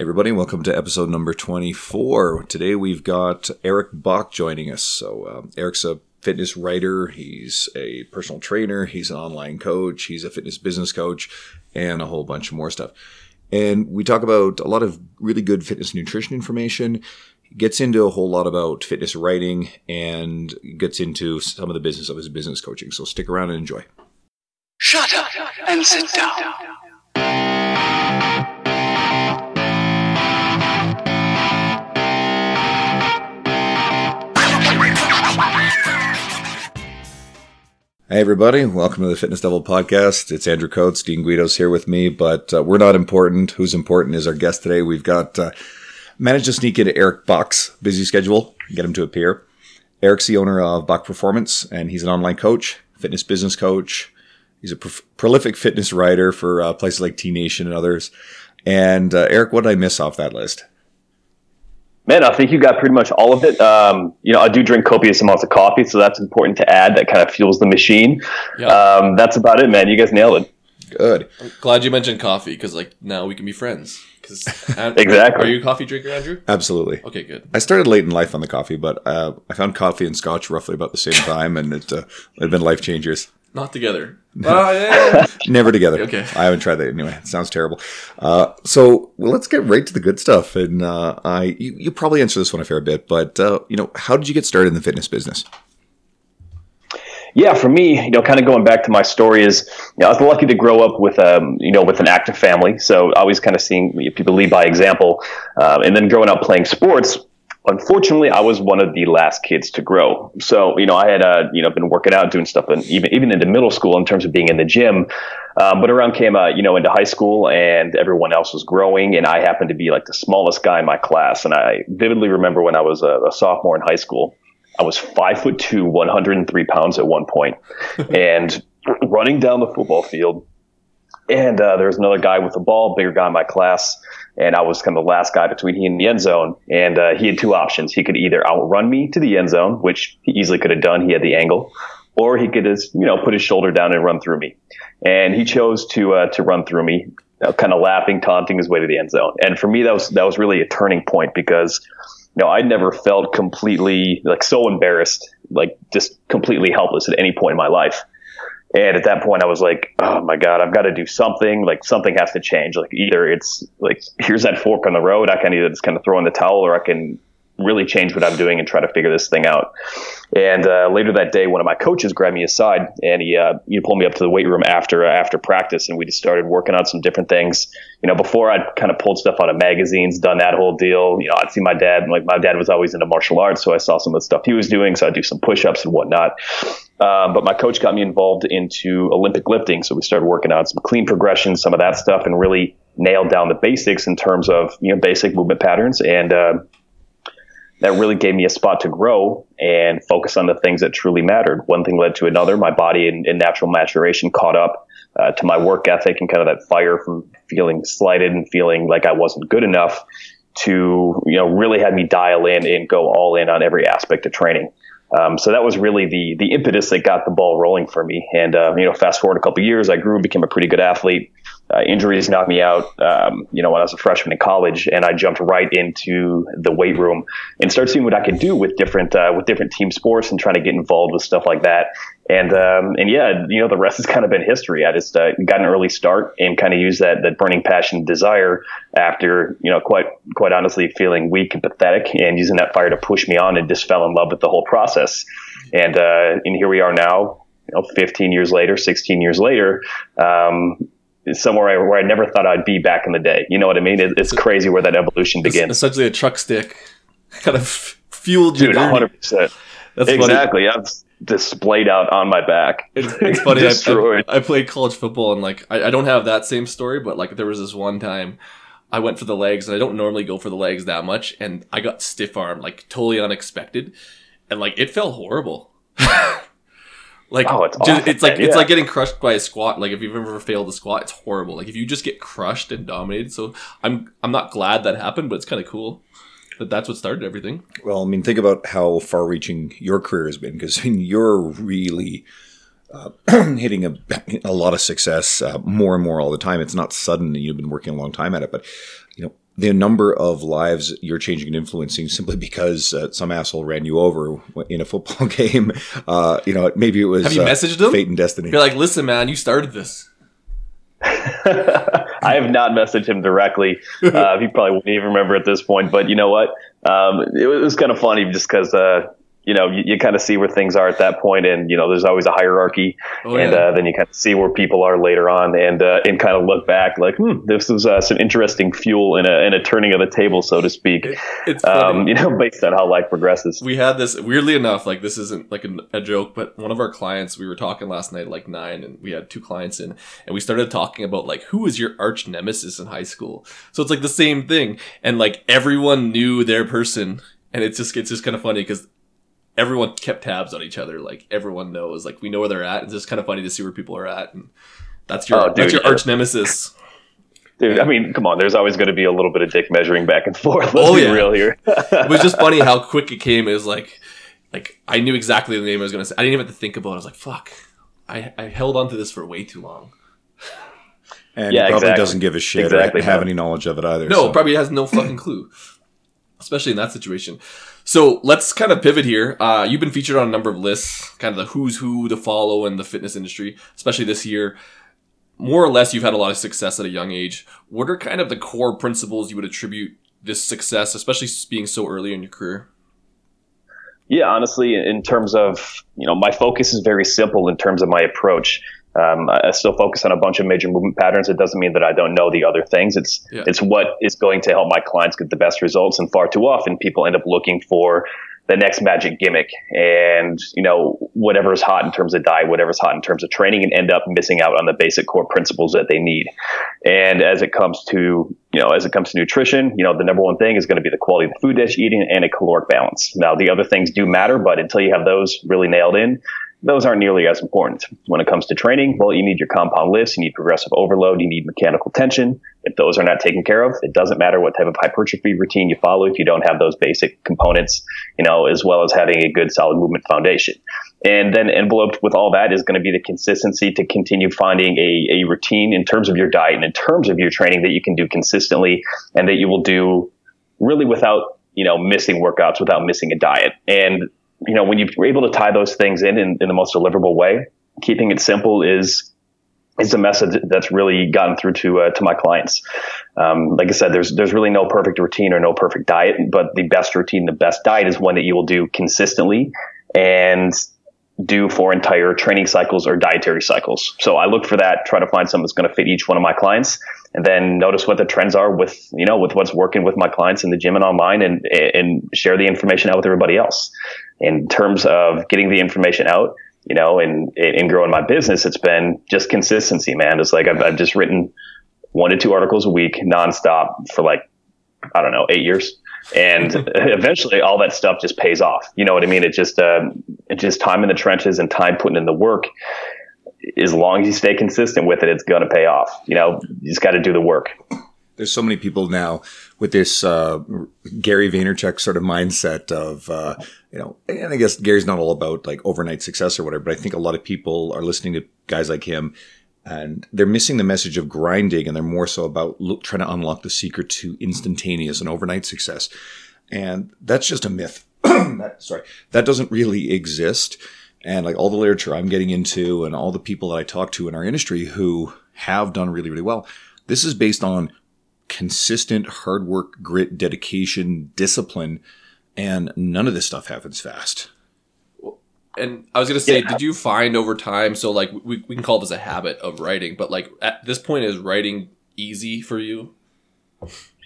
everybody, welcome to episode number 24. Today we've got Eric Bach joining us. So, um, Eric's a fitness writer, he's a personal trainer, he's an online coach, he's a fitness business coach, and a whole bunch more stuff. And we talk about a lot of really good fitness nutrition information. Gets into a whole lot about fitness writing and gets into some of the business of his business coaching. So stick around and enjoy. Shut up and sit down. Hey, everybody. Welcome to the Fitness Devil podcast. It's Andrew Coates. Dean Guido's here with me, but uh, we're not important. Who's important is our guest today. We've got uh, managed to sneak into Eric Bach's busy schedule, get him to appear. Eric's the owner of Bach Performance, and he's an online coach, fitness business coach. He's a pro- prolific fitness writer for uh, places like T Nation and others. And uh, Eric, what did I miss off that list? Man, I think you got pretty much all of it. Um, you know, I do drink copious amounts of coffee, so that's important to add. That kind of fuels the machine. Yeah. Um, that's about it, man. You guys nailed it. Good. Glad you mentioned coffee because like now we can be friends. 'Cause- Exactly. Are you a coffee drinker, Andrew? Absolutely. Okay, good. I started late in life on the coffee, but uh, I found coffee and scotch roughly about the same time, and it uh, it been life changers. Not together. Ah, yeah. Never together. Okay. I haven't tried that anyway. It sounds terrible. Uh, so well, let's get right to the good stuff. And uh, I, you, you probably answer this one a fair bit, but uh, you know, how did you get started in the fitness business? Yeah, for me, you know, kind of going back to my story is, you know, I was lucky to grow up with, um, you know, with an active family. So always kind of seeing people lead by example. Um, and then growing up playing sports, unfortunately, I was one of the last kids to grow. So, you know, I had, uh, you know, been working out, doing stuff, and even even into middle school in terms of being in the gym. Um, but around came, uh, you know, into high school, and everyone else was growing, and I happened to be like the smallest guy in my class. And I vividly remember when I was a, a sophomore in high school, I was five foot two, 103 pounds at one point, and running down the football field. And uh, there was another guy with the ball, bigger guy in my class, and I was kind of the last guy between he and the end zone. And uh, he had two options: he could either outrun me to the end zone, which he easily could have done; he had the angle, or he could just, you know, put his shoulder down and run through me. And he chose to uh, to run through me, kind of laughing, taunting his way to the end zone. And for me, that was that was really a turning point because you know, I never felt completely like so embarrassed, like just completely helpless at any point in my life. And at that point, I was like, oh my God, I've got to do something. Like something has to change. Like either it's like, here's that fork on the road. I can either just kind of throw in the towel or I can really change what I'm doing and try to figure this thing out. And uh, later that day, one of my coaches grabbed me aside and he uh, he pulled me up to the weight room after uh, after practice, and we just started working on some different things. You know, before I'd kind of pulled stuff out of magazines, done that whole deal. You know, I'd see my dad, like my dad was always into martial arts, so I saw some of the stuff he was doing, so I'd do some push-ups and whatnot. Um, but my coach got me involved into Olympic lifting, so we started working on some clean progression, some of that stuff, and really nailed down the basics in terms of you know basic movement patterns and. That really gave me a spot to grow and focus on the things that truly mattered. One thing led to another. My body in, in natural maturation caught up uh, to my work ethic and kind of that fire from feeling slighted and feeling like I wasn't good enough to, you know, really had me dial in and go all in on every aspect of training. Um, so that was really the the impetus that got the ball rolling for me. And uh, you know, fast forward a couple years, I grew, and became a pretty good athlete. Uh, injuries knocked me out. Um, you know, when I was a freshman in college, and I jumped right into the weight room and started seeing what I could do with different uh, with different team sports and trying to get involved with stuff like that. And um, and yeah, you know, the rest has kind of been history. I just uh, got an early start and kind of used that that burning passion, desire after you know, quite quite honestly, feeling weak and pathetic, and using that fire to push me on, and just fell in love with the whole process. And uh, and here we are now, you know, 15 years later, 16 years later. Um, somewhere I, where I never thought I'd be back in the day. You know what I mean? It, it's crazy where that evolution begins. essentially a truck stick kind of fueled you. Dude, 100%. That's exactly. I'm displayed out on my back. It's, it's funny. I. I, I played college football and like I, I don't have that same story, but like there was this one time I went for the legs and I don't normally go for the legs that much, and I got stiff arm like totally unexpected, and like it felt horrible. like Oh, it's ju- awful, it's like man, it's yeah. like getting crushed by a squat. Like if you've ever failed a squat, it's horrible. Like if you just get crushed and dominated. So I'm I'm not glad that happened, but it's kind of cool that that's what started everything. Well, I mean, think about how far-reaching your career has been because you're really uh, hitting a, a lot of success uh, more and more all the time. It's not sudden, and you've been working a long time at it. But the number of lives you're changing and influencing simply because uh, some asshole ran you over in a football game. Uh, you know, maybe it was Have you uh, messaged him? fate and destiny. You're like, listen, man, you started this. I have not messaged him directly. Uh, he probably wouldn't even remember at this point. But you know what? Um, it was kind of funny just because uh, you know you, you kind of see where things are at that point, and you know there's always a hierarchy, Oh, and yeah. uh, then you kind of see where people are later on, and uh, and kind of look back like, hmm, this was uh, some interesting fuel in a in a turning of the table, so to speak. It's. Um, you know, based on how life progresses. we had this weirdly enough like this isn't like a, a joke but one of our clients we were talking last night like nine and we had two clients in and we started talking about like who was your arch nemesis in high school so it's like the same thing and like everyone knew their person and it's just it's just kind of funny because everyone kept tabs on each other like everyone knows like we know where they're at it's just kind of funny to see where people are at and that's your Oh, dude, that's your arch nemesis Dude, I mean, come on. There's always going to be a little bit of dick measuring back and forth. Let's Oh, be real here. it was just funny how quick it came. It was like, like I knew exactly the name I was gonna say. I didn't even have to think about it. I was like, fuck. I, I held on to this for way too long. and Yeah, he probably exactly. doesn't give a shit Exactly, or have no. any knowledge of it either. No, so. probably has no fucking clue. Especially in that situation. So let's kind of pivot here. Uh, you've been featured on a number of lists, kind of the who's who to follow in the fitness industry, especially this year. More or less, you've had a lot of success at a young age. What are kind of the core principles you would attribute this success, especially being so early in your career? Yeah, honestly, in terms of you know, my focus is very simple in terms of my approach. Um, I still focus on a bunch of major movement patterns. It doesn't mean that I don't know the other things. It's Yeah. it's what is going to help my clients get the best results. And far too often, people end up looking for the next magic gimmick and you know whatever is hot in terms of diet, whatever is hot in terms of training, and end up missing out on the basic core principles that they need. And as it comes to you know as it comes to nutrition, you know the number one thing is going to be the quality of the food that you're eating and a caloric balance. Now the other things do matter, but until you have those really nailed in, those aren't nearly as important. When it comes to training, well, you need your compound lifts, you need progressive overload, you need mechanical tension. If those are not taken care of, it doesn't matter what type of hypertrophy routine you follow if you don't have those basic components, you know, as well as having a good solid movement foundation. And then enveloped with all that is going to be the consistency to continue finding a, a routine in terms of your diet and in terms of your training that you can do consistently and that you will do really without, you know, missing workouts, without missing a diet. And you know, when you're able to tie those things in, in in the most deliverable way, keeping it simple is is a message that's really gotten through to uh, to my clients. Um, like I said, there's there's really no perfect routine or no perfect diet, but the best routine, the best diet is one that you will do consistently and do for entire training cycles or dietary cycles. So I look for that, try to find something that's going to fit each one of my clients, and then notice what the trends are with you know with what's working with my clients in the gym and online, and and share the information out with everybody else. In terms of getting the information out, you know, and and growing my business, it's been just consistency, man. It's like I've, I've just written one to two articles a week nonstop for like I don't know eight years. And eventually, all that stuff just pays off. You know what I mean? It just, uh, it just time in the trenches and time putting in the work. As long as you stay consistent with it, it's going to pay off. You know, you just got to do the work. There's so many people now with this uh, Gary Vaynerchuk sort of mindset of, uh, you know, and I guess Gary's not all about like overnight success or whatever, but I think a lot of people are listening to guys like him and they're missing the message of grinding and they're more so about look, trying to unlock the secret to instantaneous and overnight success. And that's just a myth. that, sorry, that doesn't really exist. And like all the literature I'm getting into and all the people that I talk to in our industry who have done really, really well, this is based on consistent hard work, grit, dedication, discipline, and none of this stuff happens fast. And I was gonna say, Yeah. did you find over time? So like we we can call this a habit of writing, but like at this point, is writing easy for you?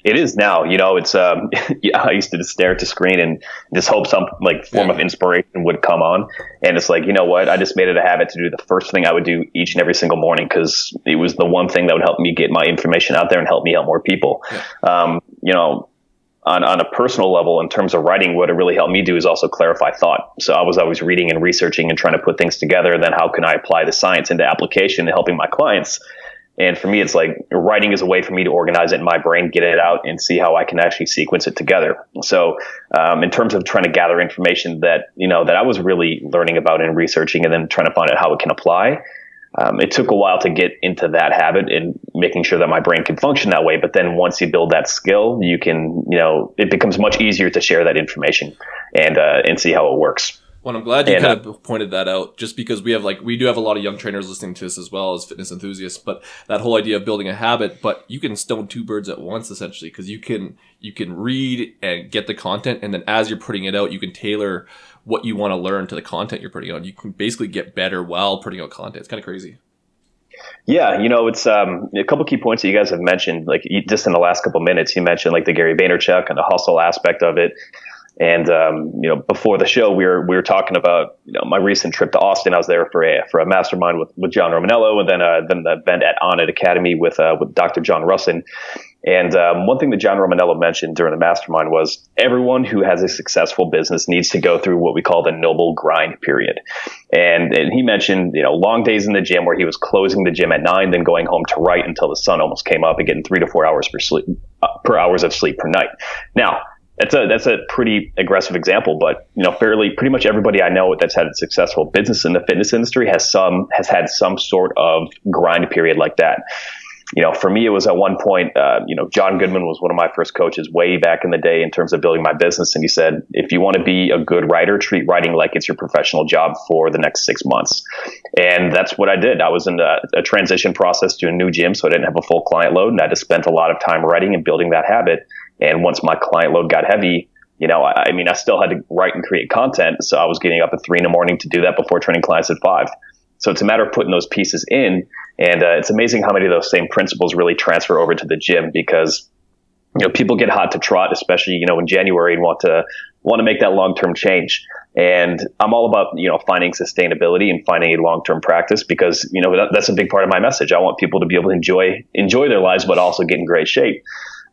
It is now, you know, it's, um, yeah, I used to just stare at the screen and just hope some like form Yeah. of inspiration would come on. And it's like, you know what? I just made it a habit to do the first thing I would do each and every single morning because it was the one thing that would help me get my information out there and help me help more people. Um, you know, on, on a personal level, in terms of writing, what it really helped me do is also clarify thought. So I was always reading and researching and trying to put things together. And then how can I apply the science into application and helping my clients? And for me, it's like writing is a way for me to organize it in my brain, get it out, and see how I can actually sequence it together. So, um, in terms of trying to gather information that you know that I was really learning about and researching, and then trying to find out how it can apply, um, it took a while to get into that habit and making sure that my brain can function that way. But then once you build that skill, you can, you know, it becomes much easier to share that information and uh, and see how it works. Well, I'm glad you And, kind of pointed that out, just because we have like we do have a lot of young trainers listening to this as well as fitness enthusiasts. But that whole idea of building a habit, but you can stone two birds at once essentially, because you can you can read and get the content, and then as you're putting it out, you can tailor what you want to learn to the content you're putting out. You can basically get better while putting out content. It's kind of crazy. Yeah, you know, it's um, a couple key points that you guys have mentioned. Like just in the last couple minutes, you mentioned like the Gary Vaynerchuk and the hustle aspect of it. And um, you know, before the show, we were we were talking about you know my recent trip to Austin. I was there for a for a mastermind with, with John Romaniello, and then uh, then the event at Onnit Academy with uh, with Dr. John Rusin. And um, one thing that John Romaniello mentioned during the mastermind was everyone who has a successful business needs to go through what we call the noble grind period. And, and he mentioned, you know, long days in the gym where he was closing the gym at nine, then going home to write until the sun almost came up and getting three to four hours per sleep, uh, per hours of sleep per night. Now, that's a that's a pretty aggressive example, but you know, fairly pretty much everybody I know that's had a successful business in the fitness industry has some has had some sort of grind period like that you know, for me, it was at one point, uh, you know, Jon Goodman was one of my first coaches way back in the day in terms of building my business. And he said, if you want to be a good writer, treat writing like it's your professional job for the next six months. And that's what I did. I was in a, a transition process to a new gym, so I didn't have a full client load. And I just spent a lot of time writing and building that habit. And once my client load got heavy, you know, I, I mean, I still had to write and create content. So I was getting up at three in the morning to do that before training clients at five. So it's a matter of putting those pieces in. And uh, it's amazing how many of those same principles really transfer over to the gym because, you know, people get hot to trot, especially, you know, in January and want to, want to make that long-term change. And I'm all about, you know, finding sustainability and finding a long-term practice because, you know, that, that's a big part of my message. I want people to be able to enjoy, enjoy their lives, but also get in great shape.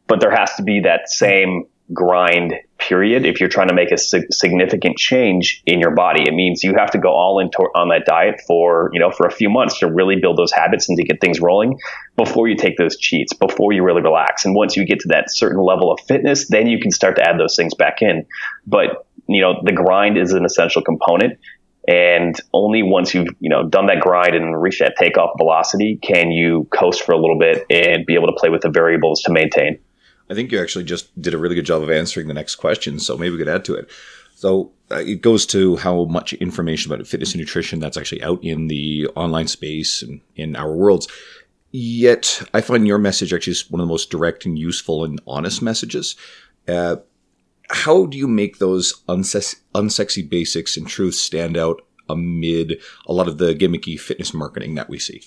But there has to be that same grind period. If you're trying to make a sig- significant change in your body it means you have to go all in to- on that diet for you know for a few months to really build those habits and to get things rolling before you take those cheats before you really relax. And once you get to that certain level of fitness then you can start to add those things back in. But you know the grind is an essential component. And only once you've you know done that grind and reached that takeoff velocity can you coast for a little bit and be able to play with the variables to maintain I think you actually just did a really good job of answering the next question, so maybe we could add to it. So uh, it goes to how much information about fitness and nutrition that's actually out in the online space and in our worlds. Yet, I find your message actually is one of the most direct and useful and honest messages. Uh, how do you make those unsex- unsexy basics and truths stand out amid a lot of the gimmicky fitness marketing that we see?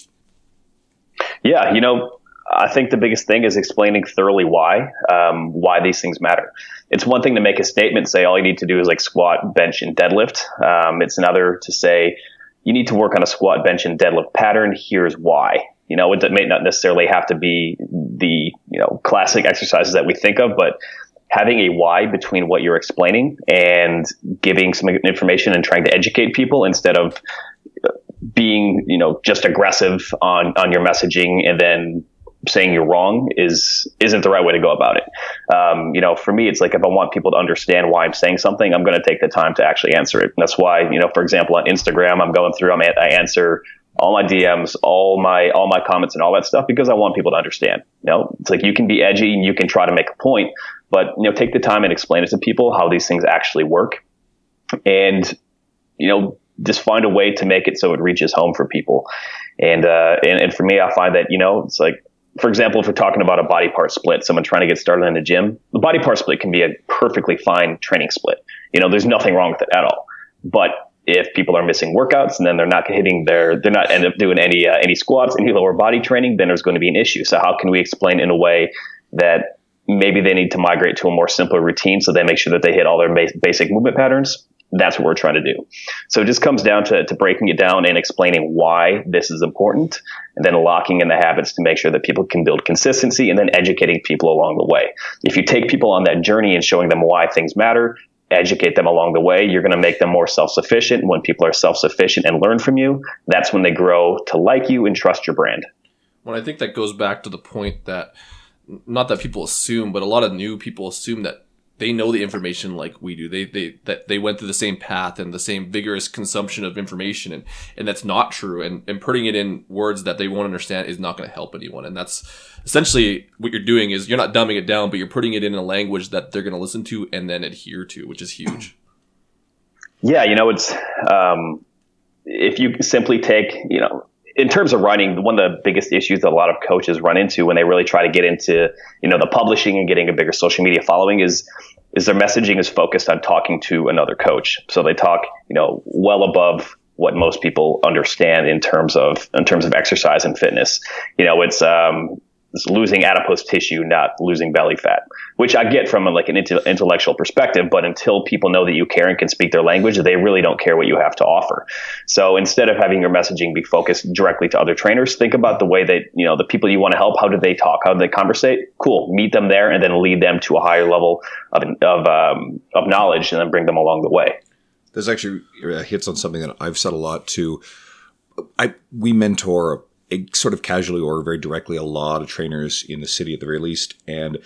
Yeah, you know, I think the biggest thing is explaining thoroughly why, um, why these things matter. It's one thing to make a statement, say all you need to do is like squat, bench, and deadlift. Um, it's another to say you need to work on a squat, bench, and deadlift pattern. Here's why. You know, it may not necessarily have to be the you know classic exercises that we think of, but having a why between what you're explaining and giving some information and trying to educate people instead of being you know just aggressive on on your messaging and then saying you're wrong is isn't the right way to go about it. Um, you know, for me, it's like if I want people to understand why I'm saying something, I'm going to take the time to actually answer it. And that's why, you know, for example, on Instagram, I'm going through, I'm, I answer all my DMs, all my all my comments, and all that stuff because I want people to understand. You know, it's like you can be edgy and you can try to make a point, but you know, take the time and explain it to people how these things actually work, and you know, just find a way to make it so it reaches home for people. And uh, and, and for me, I find that you know, it's like for example, if we're talking about a body part split, someone trying to get started in the gym, the body part split can be a perfectly fine training split. You know, there's nothing wrong with it at all. But if people are missing workouts and then they're not hitting their, they're not end up doing any uh, any squats, any lower body training, then there's going to be an issue. So how can we explain in a way that maybe they need to migrate to a more simpler routine so they make sure that they hit all their bas- basic movement patterns? That's what we're trying to do. So it just comes down to, to breaking it down and explaining why this is important and then locking in the habits to make sure that people can build consistency and then educating people along the way. If you take people on that journey and showing them why things matter, educate them along the way, you're going to make them more self-sufficient. When people are self-sufficient and learn from you, that's when they grow to like you and trust your brand. Well, I think that goes back to the point that not that people assume, but a lot of new people assume that they know the information like we do. They they that they went through the same path and the same vigorous consumption of information, and and that's not true. And and putting it in words that they won't understand is not going to help anyone. And that's essentially what you're doing is you're not dumbing it down, but you're putting it in a language that they're going to listen to and then adhere to, which is huge. Yeah, you know, it's um, if you simply take you know in terms of writing, one of the biggest issues that a lot of coaches run into when they really try to get into, you know, the publishing and getting a bigger social media following is, is their messaging is focused on talking to another coach. So they talk, you know, well above what most people understand in terms of, in terms of exercise and fitness. You know, it's, um, losing adipose tissue, not losing belly fat, which I get from a, like an intellectual perspective. But until people know that you care and can speak their language, they really don't care what you have to offer. So instead of having your messaging be focused directly to other trainers, think about the way that you know the people you want to help. How do they talk? How do they conversate? Cool. Meet them there, and then lead them to a higher level of of, um, of knowledge, and then bring them along the way. This actually uh, hits on something that I've said a lot too. I we mentor sort of casually or very directly a lot of trainers in the city at the very least. And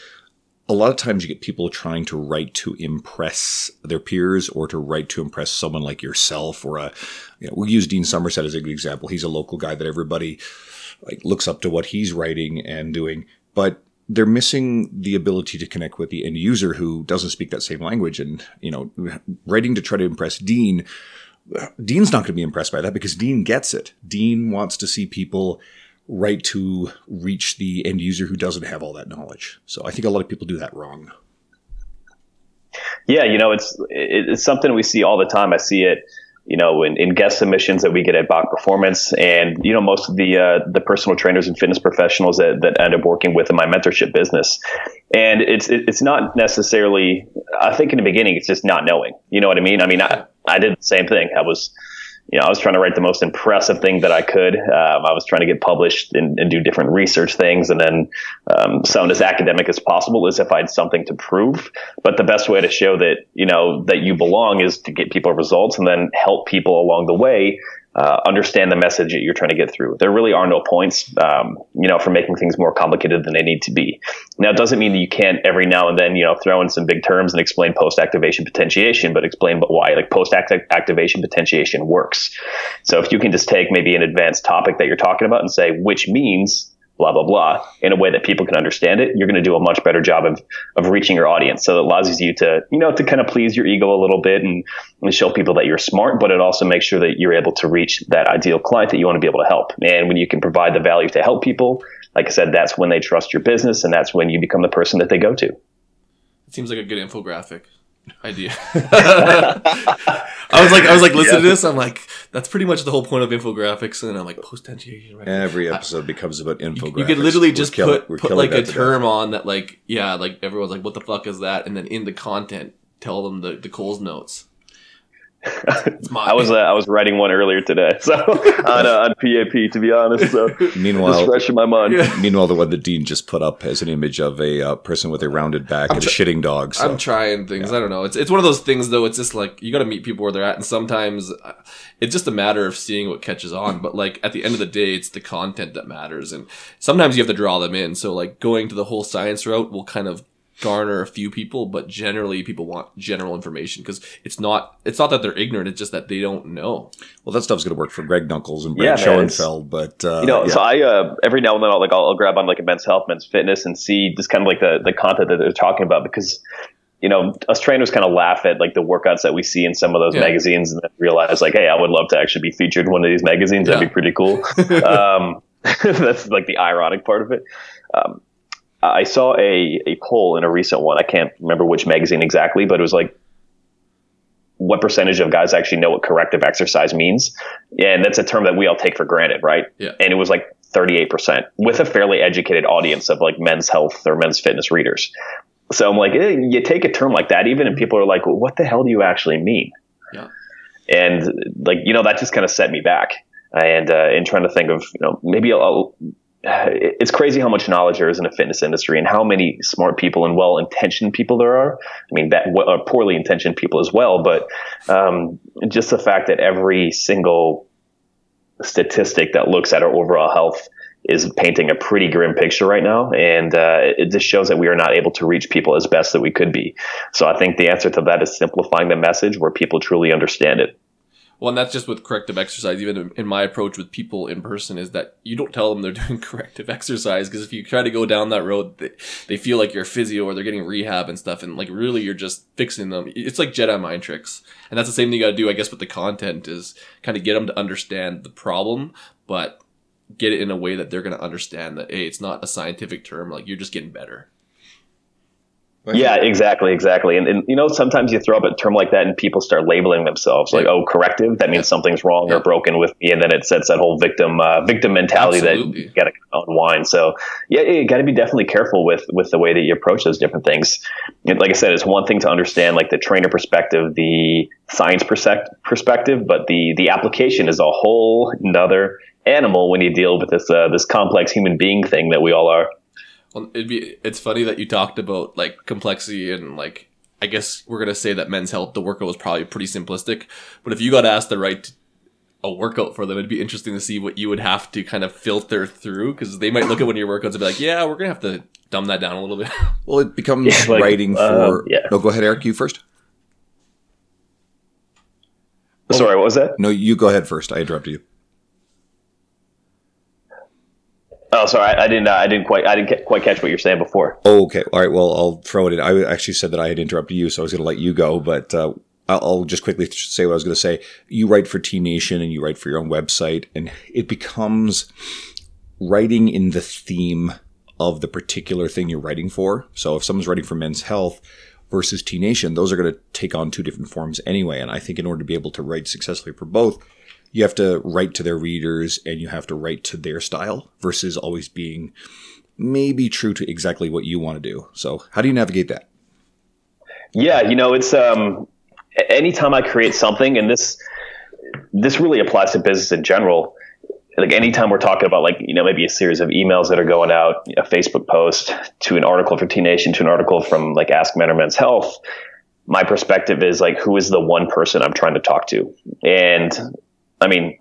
a lot of times you get people trying to write to impress their peers or to write to impress someone like yourself or a, you know, we'll use Dean Somerset as a good example. He's a local guy that everybody like looks up to what he's writing and doing, but they're missing the ability to connect with the end user who doesn't speak that same language. And, you know, writing to try to impress Dean Dean's not going to be impressed by that because Dean gets it. Dean wants to see people write to reach the end user who doesn't have all that knowledge. So I think a lot of people do that wrong. Yeah, you know, it's it's something we see all the time. I see it, you know, in, in guest submissions that we get at Bach Performance, and you know, most of the uh, the personal trainers and fitness professionals that, that end up working with in my mentorship business. And it's it's not necessarily. I think in the beginning, it's just not knowing. You know what I mean? I mean, I, I did the same thing. I was, you know, I was trying to write the most impressive thing that I could. Um, I was trying to get published and, and do different research things, and then um, sound as academic as possible as if I had something to prove. But the best way to show that you know that you belong is to get people results, and then help people along the way uh, understand the message that you're trying to get through. There really are no points, um, you know, for making things more complicated than they need to be. Now, it doesn't mean that you can't every now and then, you know, throw in some big terms and explain post-activation potentiation, but explain but why like post-activation potentiation works. So if you can just take maybe an advanced topic that you're talking about and say, which means blah blah blah in a way that people can understand it you're going to do a much better job of of reaching your audience. So it allows you to you know to kind of please your ego a little bit and, and show people that you're smart but it also makes sure that you're able to reach that ideal client that you want to be able to help. And when you can provide the value to help people like i said that's when they trust your business and that's when you become the person that they go to. It seems like a good infographic idea. I was like, I was like, listen yeah. to this. I'm like, that's pretty much the whole point of infographics. And I'm like, potentiation. Right? Every episode I, becomes about infographics. You, you could literally just put put like a term on that, like, yeah, like everyone's like, what the fuck is that? And then in the content, tell them the the Coles notes. I was uh, I was writing one earlier today, so on uh, on PAP to be honest. So meanwhile, fresh in my mind. Meanwhile, the one that Dean just put up has an image of a uh, person with a rounded back I'm and a shitting dog. So. I'm trying things. Yeah. I don't know. It's it's one of those things though. It's just like you got to meet people where they're at, and sometimes uh, it's just a matter of seeing what catches on. But like at the end of the day, it's the content that matters, and sometimes you have to draw them in. So like going to the whole science route will kind of garner a few people, but generally people want general information because it's not it's not that they're ignorant; it's just that they don't know. Well, that stuff's going to work for Greg Nuckols and Brad yeah, Schoenfeld, but uh, you know, yeah. so I uh, every now and then I'll like I'll, I'll, grab on like a men's health, men's fitness, and see just kind of like the the content that they're talking about because. You know, us trainers kind of laugh at like the workouts that we see in some of those yeah. magazines, and then realize like, hey, I would love to actually be featured in one of these magazines. That'd be pretty cool. um, that's like the ironic part of it. Um, I saw a, a poll in a recent one. I can't remember which magazine exactly, but it was like, what percentage of guys actually know what corrective exercise means? And that's a term that we all take for granted, right? Yeah. And it was like 38% with a fairly educated audience of like men's health or men's fitness readers. So I'm like, eh, you take a term like that, even and people are like, well, what the hell do you actually mean? Yeah. And like, you know, that just kind of set me back and, uh, in trying to think of, you know, maybe a, it's crazy how much knowledge there is in the fitness industry and how many smart people and well-intentioned people there are. I mean, that uh, poorly intentioned people as well, but um, just the fact that every single statistic that looks at our overall health is painting a pretty grim picture right now, and uh, it just shows that we are not able to reach people as best that we could be. So I think the answer to that is simplifying the message where people truly understand it. Well, and that's just with corrective exercise. Even in my approach with people in person, is that you don't tell them they're doing corrective exercise because if you try to go down that road, they, they feel like you're physio or they're getting rehab and stuff, and like really you're just fixing them. It's like Jedi mind tricks, and that's the same thing you got to do, I guess, with the content is kind of get them to understand the problem, but get it in a way that they're going to understand that hey, it's not a scientific term. Like you're just getting better. Yeah, exactly, exactly. And, and you know, sometimes you throw up a term like that and people start labeling themselves like, "Oh, corrective." That means something's wrong yeah. or broken with me, and then it sets that whole victim uh, victim mentality Absolutely. that you got to unwind. So, yeah, you got to be definitely careful with with the way that you approach those different things. And like I said, it's one thing to understand like the trainer perspective, the science perspective, but the the application is a whole another animal when you deal with this uh, this complex human being thing that we all are. Well, it'd be it's funny that you talked about like complexity and like I guess we're gonna say that men's health the workout was probably pretty simplistic, but if you got asked to write a workout for them, it'd be interesting to see what you would have to kind of filter through because they might look at one of your workouts and be like, "Yeah, we're gonna have to dumb that down a little bit." Well, it becomes yeah, like, writing uh, for. yeah. No, go ahead, Eric. You first. Sorry, what was that? No, you go ahead first. I interrupted you. Oh, sorry, I, I didn't. Uh, I didn't quite. I didn't quite catch what you're saying before. Oh, okay. All right. Well, I'll throw it in. I actually said that I had interrupted you, so I was going to let you go. But uh, I'll just quickly say what I was going to say. You write for T Nation and you write for your own website, and it becomes writing in the theme of the particular thing you're writing for. So if someone's writing for Men's Health versus T Nation, those are going to take on two different forms anyway. And I think in order to be able to write successfully for both, you have to write to their readers and you have to write to their style versus always being maybe true to exactly what you want to do. So, how do you navigate that? Yeah, you know, it's um anytime I create something and this this really applies to business in general. Like anytime we're talking about like, you know, maybe a series of emails that are going out, a Facebook post to an article for T Nation to an article from like Ask Men or Men's Health, my perspective is like who is the one person I'm trying to talk to? And I mean,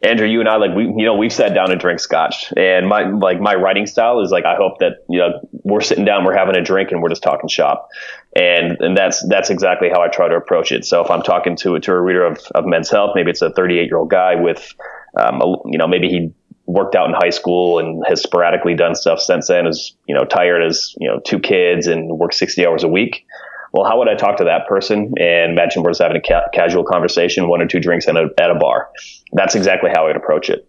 Andrew, you and I like we you know we've sat down and drink scotch, and my like my writing style is like I hope that you know we're sitting down, we're having a drink, and we're just talking shop, and and that's that's exactly how I try to approach it. So if I'm talking to to a reader of, of Men's Health, maybe it's a 38 year old guy with, um, a, you know, maybe he worked out in high school and has sporadically done stuff since then, is you know tired, as you know two kids and works 60 hours a week well, how would I talk to that person? And imagine we're just having a ca- casual conversation, one or two drinks at a, at a bar. That's exactly how I'd approach it.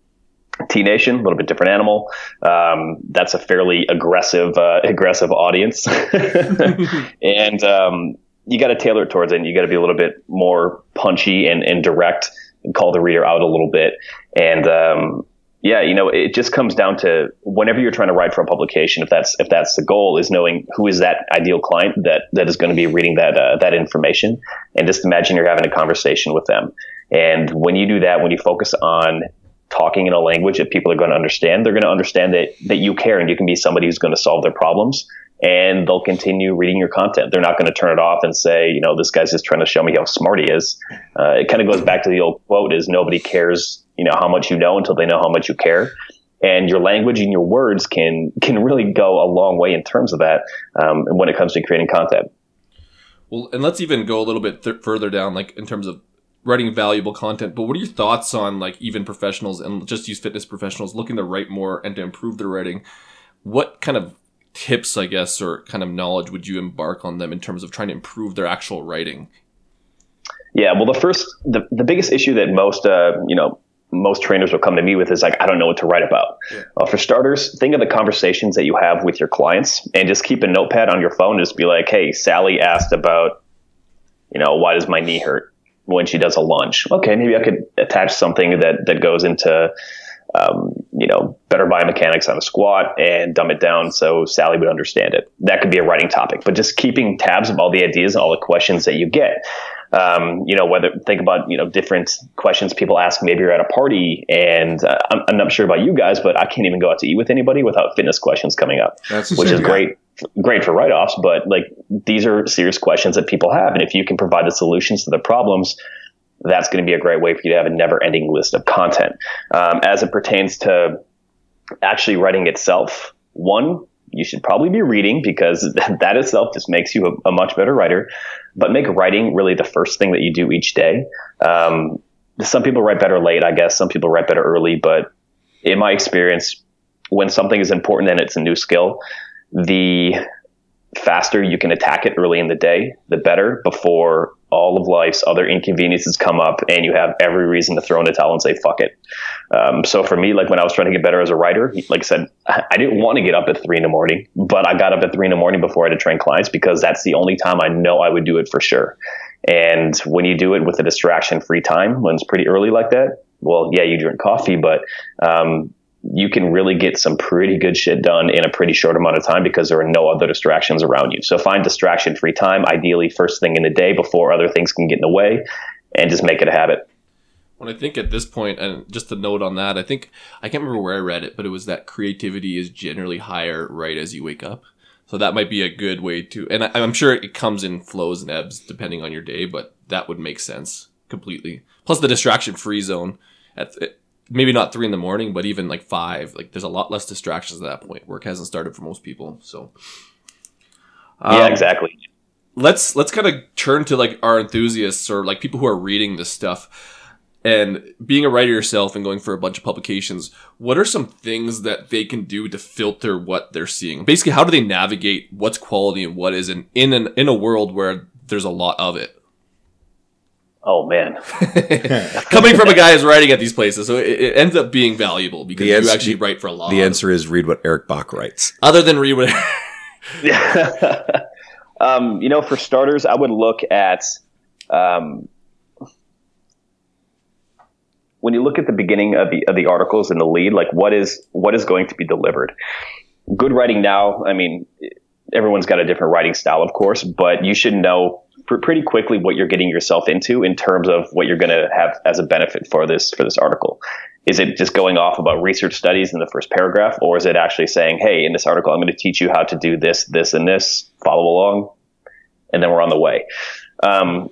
T Nation, a little bit different animal. Um, that's a fairly aggressive, uh, aggressive audience, and um, you got to tailor it towards it. And you got to be a little bit more punchy and, and direct, and call the reader out a little bit. And um, yeah, you know, it just comes down to whenever you're trying to write for a publication, if that's if that's the goal, is knowing who is that ideal client that that is going to be reading that uh, that information, and just imagine you're having a conversation with them. And when you do that, when you focus on talking in a language that people are going to understand, they're going to understand that that you care and you can be somebody who's going to solve their problems. And they'll continue reading your content. They're not going to turn it off and say, you know, this guy's just trying to show me how smart he is. Uh, it kind of goes back to the old quote: "Is nobody cares you know how much you know until they know how much you care. And your language and your words can can really go a long way in terms of that um, when it comes to creating content. Well and let's even go a little bit th- further down like in terms of writing valuable content. But what are your thoughts on like even professionals and just use fitness professionals looking to write more and to improve their writing? What kind of tips i guess or kind of knowledge would you embark on them in terms of trying to improve their actual writing? Yeah well the first the, the biggest issue that most uh, you know most trainers will come to me with is like, I don't know what to write about. Yeah. Uh, for starters, think of the conversations that you have with your clients and just keep a notepad on your phone. Just be like, hey, Sally asked about, you know, why does my knee hurt when she does a lunge? Okay, maybe I could attach something that, that goes into, um, you know, better biomechanics on a squat and dumb it down so Sally would understand it. That could be a writing topic, but just keeping tabs of all the ideas and all the questions that you get um, you know, whether think about, you know, different questions people ask. Maybe you're at a party and uh, I'm, I'm, not sure about you guys, but I can't even go out to eat with anybody without fitness questions coming up, That's which is great, great for write-offs. But like these are serious questions that people have. And if you can provide the solutions to the problems, that's going to be a great way for you to have a never ending list of content. Um, as it pertains to actually writing itself, one, you should probably be reading because that itself just makes you a, a, much better writer. But make writing really the first thing that you do each day. Um, some people write better late, I guess. Some people write better early. But in my experience, when something is important and it's a new skill, the faster you can attack it early in the day, the better before all of life's other inconveniences come up and you have every reason to throw in the towel and say, fuck it. Um, so for me, like when I was trying to get better as a writer, like I said, I didn't want to get up at three in the morning, but I got up at three in the morning before I had to train clients because that's the only time I know I would do it for sure. And when you do it with a distraction free time, when it's pretty early like that, well, yeah, you drink coffee, but um, you can really get some pretty good shit done in a pretty short amount of time because there are no other distractions around you. So find distraction free time, ideally first thing in the day before other things can get in the way, and just make it a habit. When I think at this point, and just a note on that, I think I can't remember where I read it, but it was that creativity is generally higher right as you wake up. So that might be a good way to, and I, am sure it comes in flows and ebbs depending on your day, but that would make sense completely. Plus the distraction free zone at maybe not three in the morning, but even like five, like there's a lot less distractions at that point. Work hasn't started for most people, so um, yeah, exactly. Let's let's kind of turn to like our enthusiasts or like people who are reading this stuff. And being a writer yourself and going for a bunch of publications, what are some things that they can do to filter what they're seeing? Basically, how do they navigate what's quality and what isn't in an in a world where there's a lot of it? Oh man, coming from a guy who's writing at these places, so it, it ends up being valuable because you actually write for a lot. The answer is read what Eric Bach writes. Other than read what, yeah, um, you know, for starters, I would look at um, when you look at the beginning of the of the articles in the lead, like what is what is going to be delivered. Good writing now. I mean, everyone's got a different writing style, of course, but you should know pr- pretty quickly what you're getting yourself into in terms of what you're going to have as a benefit for this for this article. Is it just going off about research studies in the first paragraph, or is it actually saying, "Hey, in this article, I'm going to teach you how to do this, this, and this. Follow along," and then we're on the way. Um,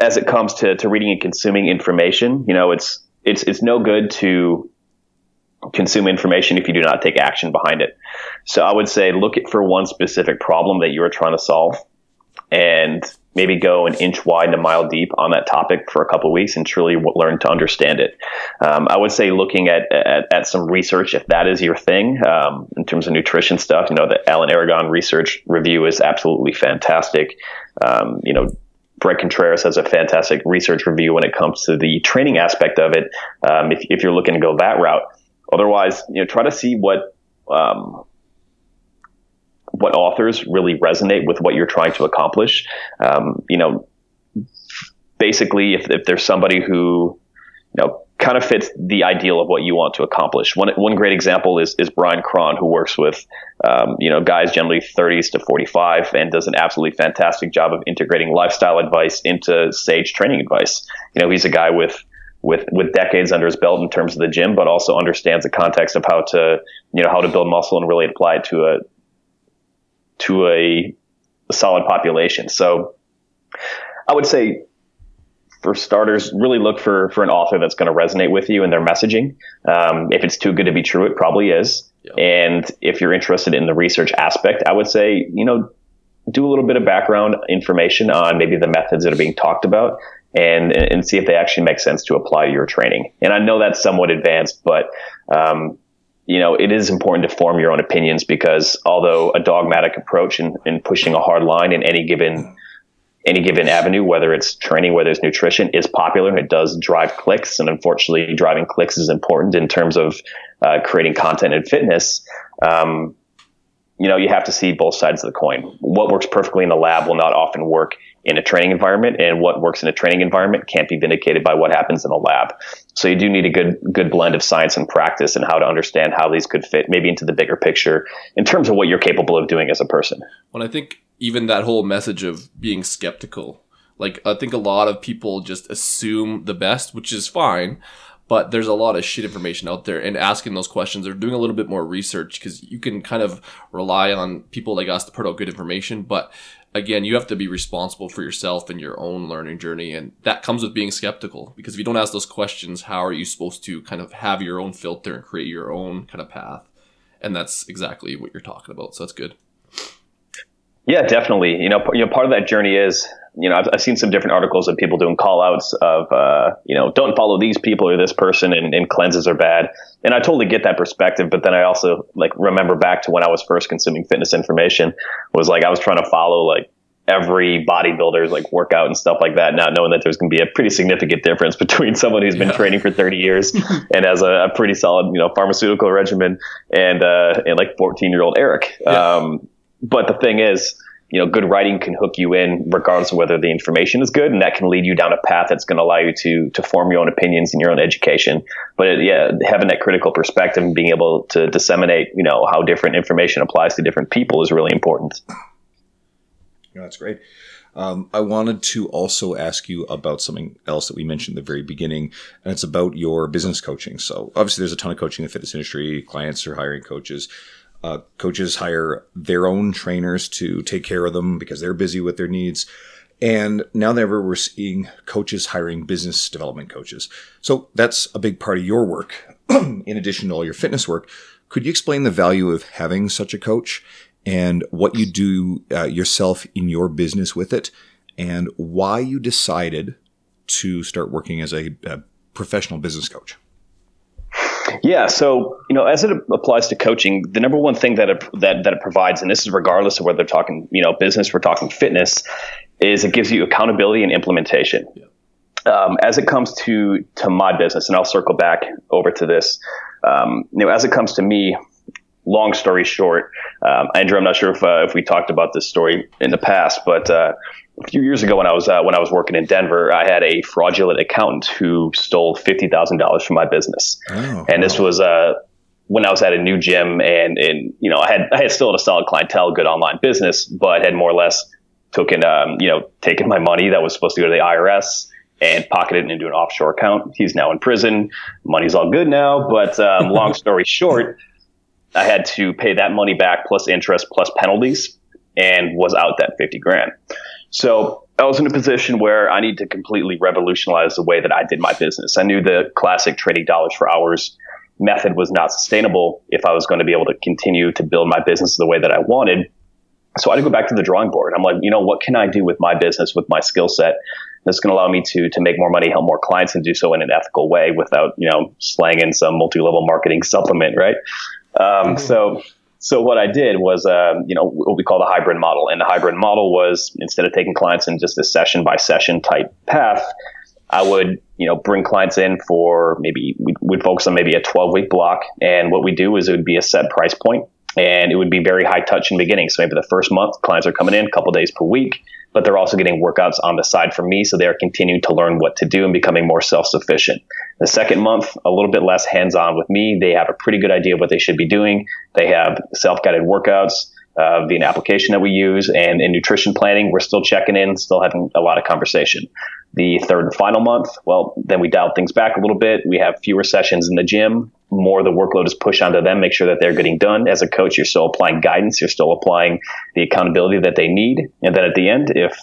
as it comes to, to reading and consuming information, you know, it's it's it's no good to consume information if you do not take action behind it. So I would say look for one specific problem that you are trying to solve and maybe go an inch wide and a mile deep on that topic for a couple weeks and truly learn to understand it. Um, I would say looking at, at, at, some research, if that is your thing, um, in terms of nutrition stuff, you know, the Alan Aragon research review is absolutely fantastic. Um, you know, Bret Contreras has a fantastic research review when it comes to the training aspect of it. Um, if, if you're looking to go that route, otherwise, you know, try to see what, um, what authors really resonate with what you're trying to accomplish. Um, you know, basically, if, if there's somebody who, you know, kind of fits the ideal of what you want to accomplish. One, one great example is, is Bryan Krahn, who works with, um, you know, guys generally 30s to 45 and does an absolutely fantastic job of integrating lifestyle advice into sage training advice. You know, he's a guy with, with, with decades under his belt in terms of the gym, but also understands the context of how to, you know, how to build muscle and really apply it to a, to a, a solid population. So I would say for starters, really look for for an author that's going to resonate with you and their messaging. Um, if it's too good to be true, it probably is. Yep. And if you're interested in the research aspect, I would say you know do a little bit of background information on maybe the methods that are being talked about. And, and see if they actually make sense to apply to your training. And I know that's somewhat advanced, but um, you know, it is important to form your own opinions because although a dogmatic approach in, in pushing a hard line in any given any given avenue, whether it's training, whether it's nutrition, is popular and it does drive clicks. And unfortunately, driving clicks is important in terms of uh, creating content and fitness. Um, you know, you have to see both sides of the coin. What works perfectly in the lab will not often work in a training environment, and what works in a training environment can't be vindicated by what happens in a lab. So you do need a good good blend of science and practice and how to understand how these could fit maybe into the bigger picture in terms of what you're capable of doing as a person. When I think even that whole message of being skeptical, like I think a lot of people just assume the best, which is fine, but there's a lot of shit information out there and asking those questions or doing a little bit more research because you can kind of rely on people like us to put out good information but again you have to be responsible for yourself and your own learning journey and that comes with being skeptical because if you don't ask those questions how are you supposed to kind of have your own filter and create your own kind of path and that's exactly what you're talking about so that's good yeah, definitely. You know, you know, part of that journey is, you know, I've, I've seen some different articles of people doing call outs of, uh, you know, don't follow these people or this person and, and cleanses are bad. And I totally get that perspective. But then I also like remember back to when I was first consuming fitness information was like, I was trying to follow like every bodybuilder's like workout and stuff like that, not knowing that there's going to be a pretty significant difference between someone who's been yeah. training for 30 years and has a, a, pretty solid, you know, pharmaceutical regimen and, uh, and like 14 year old Eric. Yeah. Um, but the thing is, you know, good writing can hook you in regardless of whether the information is good, and that can lead you down a path that's going to allow you to to form your own opinions and your own education. But it, yeah, having that critical perspective and being able to disseminate, you know, how different information applies to different people is really important. Yeah, that's great. Um, I wanted to also ask you about something else that we mentioned at the very beginning, and it's about your business coaching. So obviously, there's a ton of coaching in the fitness industry. Clients are hiring coaches. Uh, coaches hire their own trainers to take care of them because they're busy with their needs. And now that we're seeing coaches hiring business development coaches. So that's a big part of your work, in addition to all your fitness work. Could you explain the value of having such a coach and what you do uh, yourself in your business with it and why you decided to start working as a, a professional business coach? Yeah, so you know, as it applies to coaching, the number one thing that it, that that it provides, and this is regardless of whether they're talking you know business, we're talking fitness, is it gives you accountability and implementation. Yeah. Um, as it comes to to my business, and I'll circle back over to this. Um, you know, as it comes to me, long story short, um, Andrew, I'm not sure if uh, if we talked about this story in the past, but uh, a few years ago when I was uh, when I was working in Denver, I had a fraudulent accountant who stole fifty thousand dollars from my business, oh, and this was uh, when I was at a new gym, and and you know I had I had still had a solid clientele, good online business, but had more or less taken um, you know taken my money that was supposed to go to the IRS and pocketed it into an offshore account. He's now in prison. Money's all good now, but um, long story short, I had to pay that money back plus interest plus penalties, and was out that fifty grand. So I was in a position where I need to completely revolutionize the way that I did my business. I knew the classic trading dollars for hours method was not sustainable if I was going to be able to continue to build my business the way that I wanted. So I had to go back to the drawing board. I'm like, you know, what can I do with my business, with my skill set that's going to allow me to to make more money, help more clients, and do so in an ethical way without, you know, slanging some multi-level marketing supplement, right? Um, mm-hmm. So so what I did was, um, you know, what we call the hybrid model, and the hybrid model was instead of taking clients in just a session by session type path, I would, you know, bring clients in for maybe we'd, we'd focus on maybe a 12 week block, and what we do is it would be a set price point, and it would be very high touch in the beginning. So maybe the first month, clients are coming in a couple days per week but they're also getting workouts on the side from me. So they're continuing to learn what to do and becoming more self sufficient. The second month, a little bit less hands on with me. They have a pretty good idea of what they should be doing. They have self guided workouts. Uh, via an application that we use and in nutrition planning, we're still checking in, still having a lot of conversation. The third and final month, well, then we dial things back a little bit. We have fewer sessions in the gym. More the workload is pushed onto them, make sure that they're getting done. As a coach, you're still applying guidance. You're still applying the accountability that they need. And then at the end, if,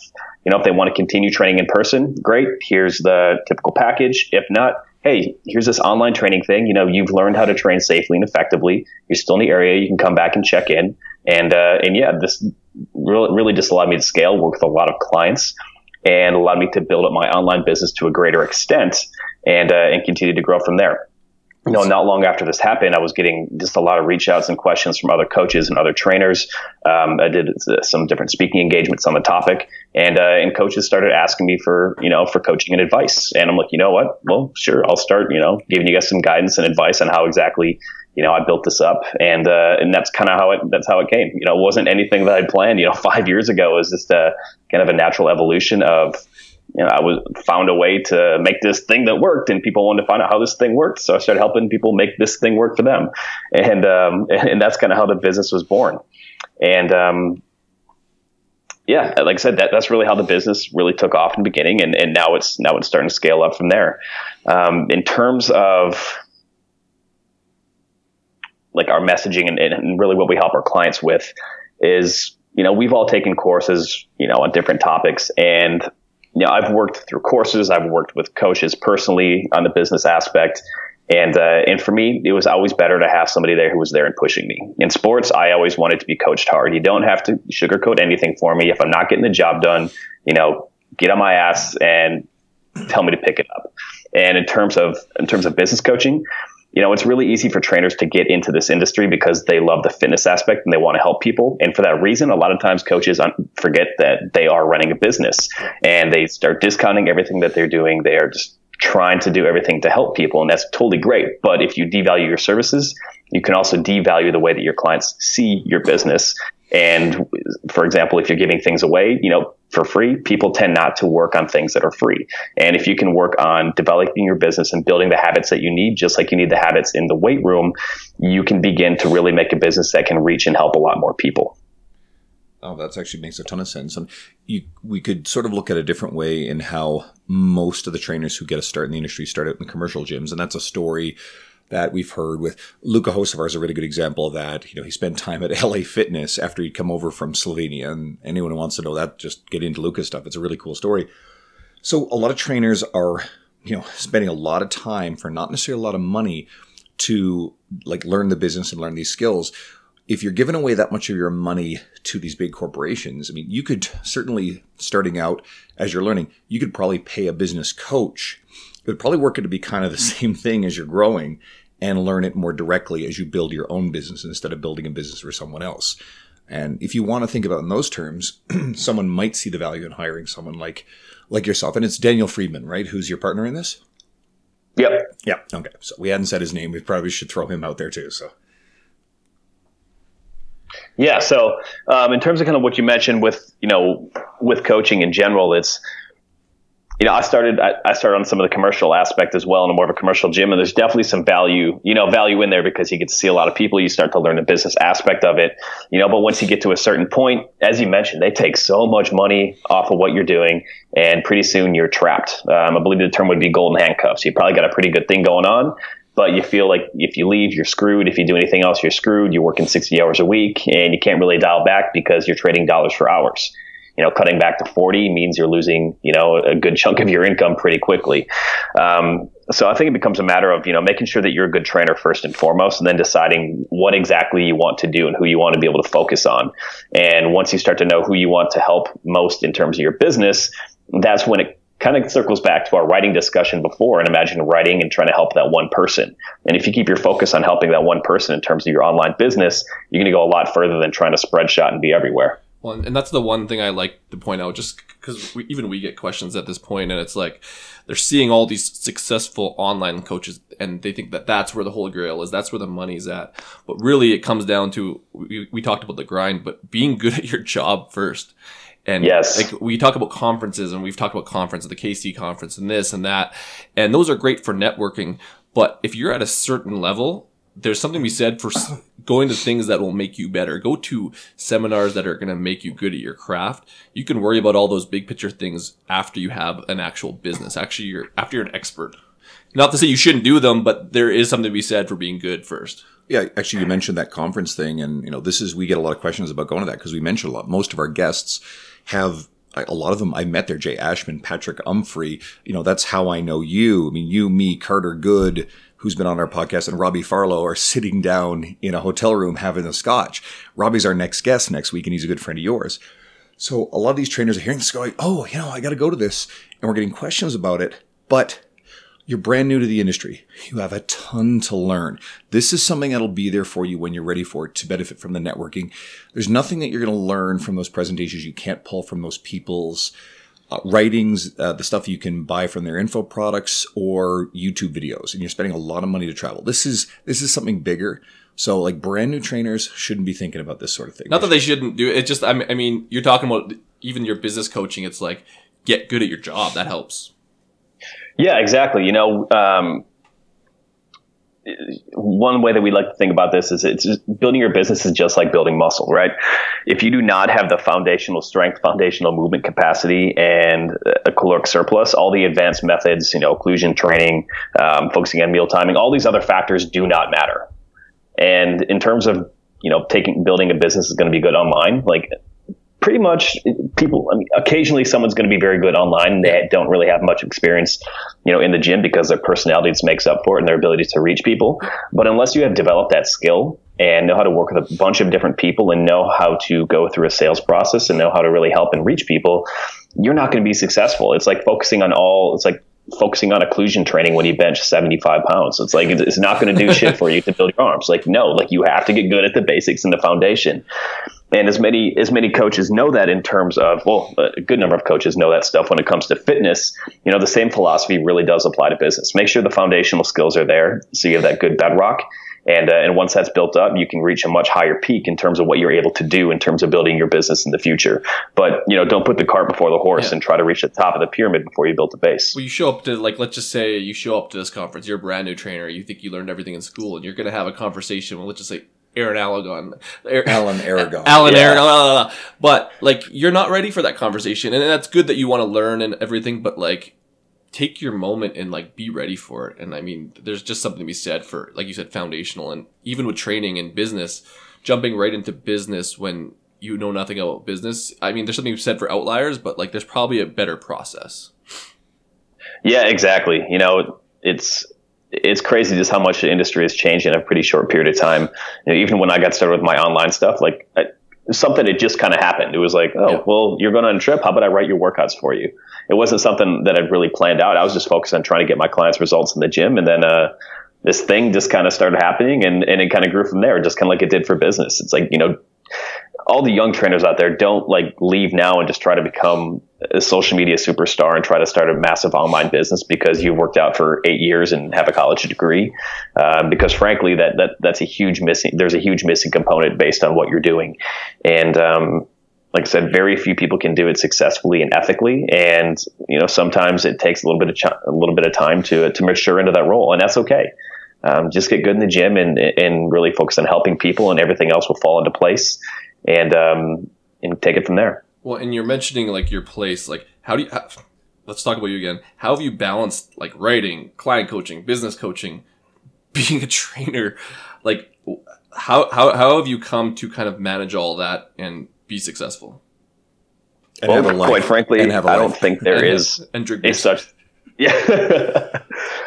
you know, if they want to continue training in person, great. Here's the typical package. If not, hey, here's this online training thing. You know, you've learned how to train safely and effectively. You're still in the area. You can come back and check in. And, uh, and yeah, this really, really just allowed me to scale, work with a lot of clients and allowed me to build up my online business to a greater extent and, uh, and continue to grow from there you know, not long after this happened, I was getting just a lot of reach outs and questions from other coaches and other trainers. Um, I did some different speaking engagements on the topic, and uh, and coaches started asking me for you know for coaching and advice. And I'm like, you know what? Well, sure, I'll start you know giving you guys some guidance and advice on how exactly you know I built this up, and uh, and that's kind of how it that's how it came. You know, it wasn't anything that I'd planned. You know, five years ago it was just a kind of a natural evolution of you know, I was found a way to make this thing that worked, and people wanted to find out how this thing worked. So I started helping people make this thing work for them, and um, and that's kind of how the business was born. And um, yeah, like I said, that that's really how the business really took off in the beginning, and, and now it's now it's starting to scale up from there. Um, in terms of like our messaging and, and really what we help our clients with is, you know, we've all taken courses, you know, on different topics, and you know, I've worked through courses, I've worked with coaches personally on the business aspect, and uh, and for me, it was always better to have somebody there who was there and pushing me. In sports, I always wanted to be coached hard. You don't have to sugarcoat anything for me. If I'm not getting the job done, you know, get on my ass and tell me to pick it up. And in terms of in terms of business coaching, you know, it's really easy for trainers to get into this industry because they love the fitness aspect and they want to help people. And for that reason, a lot of times coaches forget that they are running a business and they start discounting everything that they're doing. They are just trying to do everything to help people, and that's totally great. But if you devalue your services, you can also devalue the way that your clients see your business. And for example, if you're giving things away, you know, for free, people tend not to work on things that are free. And if you can work on developing your business and building the habits that you need, just like you need the habits in the weight room, you can begin to really make a business that can reach and help a lot more people. Oh, that actually makes a ton of sense. And you, we could sort of look at a different way in how most of the trainers who get a start in the industry start out in commercial gyms. And that's a story that we've heard with Luka Hocevar is a really good example of that. You know, he spent time at LA Fitness after he'd come over from Slovenia. And anyone who wants to know that, just get into Luka stuff. It's a really cool story. So a lot of trainers are, you know, spending a lot of time for not necessarily a lot of money to like learn the business and learn these skills if you're giving away that much of your money to these big corporations, I mean, you could certainly, starting out as you're learning, you could probably pay a business coach. It probably work out to be kind of the same thing as you're growing and learn it more directly as you build your own business instead of building a business for someone else. And if you want to think about in those terms, someone might see the value in hiring someone like like yourself. And it's Daniel Friedman, right? Who's your partner in this? Yep. Yep. Okay. So we hadn't said his name. We probably should throw him out there too. So yeah. So, um, in terms of kind of what you mentioned with, you know, with coaching in general, it's, you know, I started, I, I, started on some of the commercial aspect as well in a more of a commercial gym. And there's definitely some value, you know, value in there because you get to see a lot of people. You start to learn the business aspect of it, you know, but once you get to a certain point, as you mentioned, they take so much money off of what you're doing and pretty soon you're trapped. Um, I believe the term would be golden handcuffs. You probably got a pretty good thing going on, but you feel like if you leave, you're screwed. If you do anything else, you're screwed. You're working 60 hours a week and you can't really dial back because you're trading dollars for hours. You know, cutting back to 40 means you're losing, you know, a good chunk of your income pretty quickly. Um, so I think it becomes a matter of, you know, making sure that you're a good trainer first and foremost, and then deciding what exactly you want to do and who you want to be able to focus on. And once you start to know who you want to help most in terms of your business, that's when it kind of circles back to our writing discussion before and imagine writing and trying to help that one person. And if you keep your focus on helping that one person in terms of your online business, you're going to go a lot further than trying to spread shot and be everywhere. Well, and that's the one thing I like to point out, just because even we get questions at this point, and it's like they're seeing all these successful online coaches, and they think that that's where the holy grail is, that's where the money's at. But really, it comes down to we, we talked about the grind, but being good at your job first. And yes. like we talk about conferences and we've talked about conference, the KC conference and this and that. And those are great for networking. But if you're at a certain level, there's something we said for going to things that will make you better. Go to seminars that are going to make you good at your craft. You can worry about all those big picture things after you have an actual business. Actually, you're after you're an expert. Not to say you shouldn't do them, but there is something to be said for being good first. Yeah, actually, you mentioned that conference thing, and you know, this is we get a lot of questions about going to that because we mentioned a lot. Most of our guests have a lot of them I met there, Jay Ashman, Patrick Umphrey. You know, that's how I know you. I mean, you, me, Carter Good, who's been on our podcast, and Robbie Farlow are sitting down in a hotel room having a scotch. Robbie's our next guest next week, and he's a good friend of yours. So a lot of these trainers are hearing this going, oh, you know, I got to go to this. And we're getting questions about it. But you're brand new to the industry. You have a ton to learn. This is something that'll be there for you when you're ready for it to benefit from the networking. There's nothing that you're going to learn from those presentations you can't pull from those people's uh, writings, uh, the stuff you can buy from their info products or YouTube videos. And you're spending a lot of money to travel. This is, this is something bigger. So like brand new trainers shouldn't be thinking about this sort of thing. Not that they shouldn't do it. It's just, I mean, you're talking about even your business coaching. It's like, get good at your job. That helps. Yeah, exactly. You know, um, one way that we like to think about this is it's building your business is just like building muscle, right? If you do not have the foundational strength, foundational movement capacity, and a caloric surplus, all the advanced methods, you know, occlusion training, um, focusing on meal timing, all these other factors do not matter. And in terms of you know, taking building a business is going to be good online. Like pretty much people I mean, occasionally someone's going to be very good online and they don't really have much experience you know in the gym because their personality just makes up for it and their ability to reach people but unless you have developed that skill and know how to work with a bunch of different people and know how to go through a sales process and know how to really help and reach people you're not going to be successful it's like focusing on all it's like focusing on occlusion training when you bench 75 pounds. It's like, it's not going to do shit for you to build your arms. Like, no, like you have to get good at the basics and the foundation. And as many as many coaches know that in terms of well, a good number of coaches know that stuff when it comes to fitness. You know, the same philosophy really does apply to business. Make sure the foundational skills are there, so you have that good bedrock. And uh, and once that's built up, you can reach a much higher peak in terms of what you're able to do in terms of building your business in the future. But you know, don't put the cart before the horse yeah. and try to reach the top of the pyramid before you build the base. Well, you show up to like let's just say you show up to this conference. You're a brand new trainer. You think you learned everything in school, and you're going to have a conversation. Well, let's just say Aaron Alagon. Alan Aragon. Alan yeah. Aragon. But like you're not ready for that conversation. And that's good that you want to learn and everything, but like take your moment and like be ready for it. And I mean, there's just something to be said for like you said, foundational and even with training and business, jumping right into business when you know nothing about business. I mean, there's something said for outliers, but like there's probably a better process. Yeah, exactly. You know, it's it's crazy just how much the industry has changed in a pretty short period of time. You know, even when I got started with my online stuff, like I, something had just kind of happened. It was like, oh, yeah. well, you're going on a trip. How about I write your workouts for you? It wasn't something that I'd really planned out. I was just focused on trying to get my clients results in the gym. And then, uh, this thing just kind of started happening and, and it kind of grew from there, just kind of like it did for business. It's like, you know, all the young trainers out there don't like leave now and just try to become a social media superstar and try to start a massive online business because you've worked out for eight years and have a college degree. Uh, because frankly, that, that that's a huge missing. There's a huge missing component based on what you're doing, and um, like I said, very few people can do it successfully and ethically. And you know, sometimes it takes a little bit of ch- a little bit of time to to mature into that role, and that's okay. Um, just get good in the gym and and really focus on helping people, and everything else will fall into place. And um, and take it from there. Well, and you're mentioning like your place, like how do you? How, let's talk about you again. How have you balanced like writing, client coaching, business coaching, being a trainer? Like how how how have you come to kind of manage all that and be successful? And well, quite frankly, I don't think there and, is and a such yeah.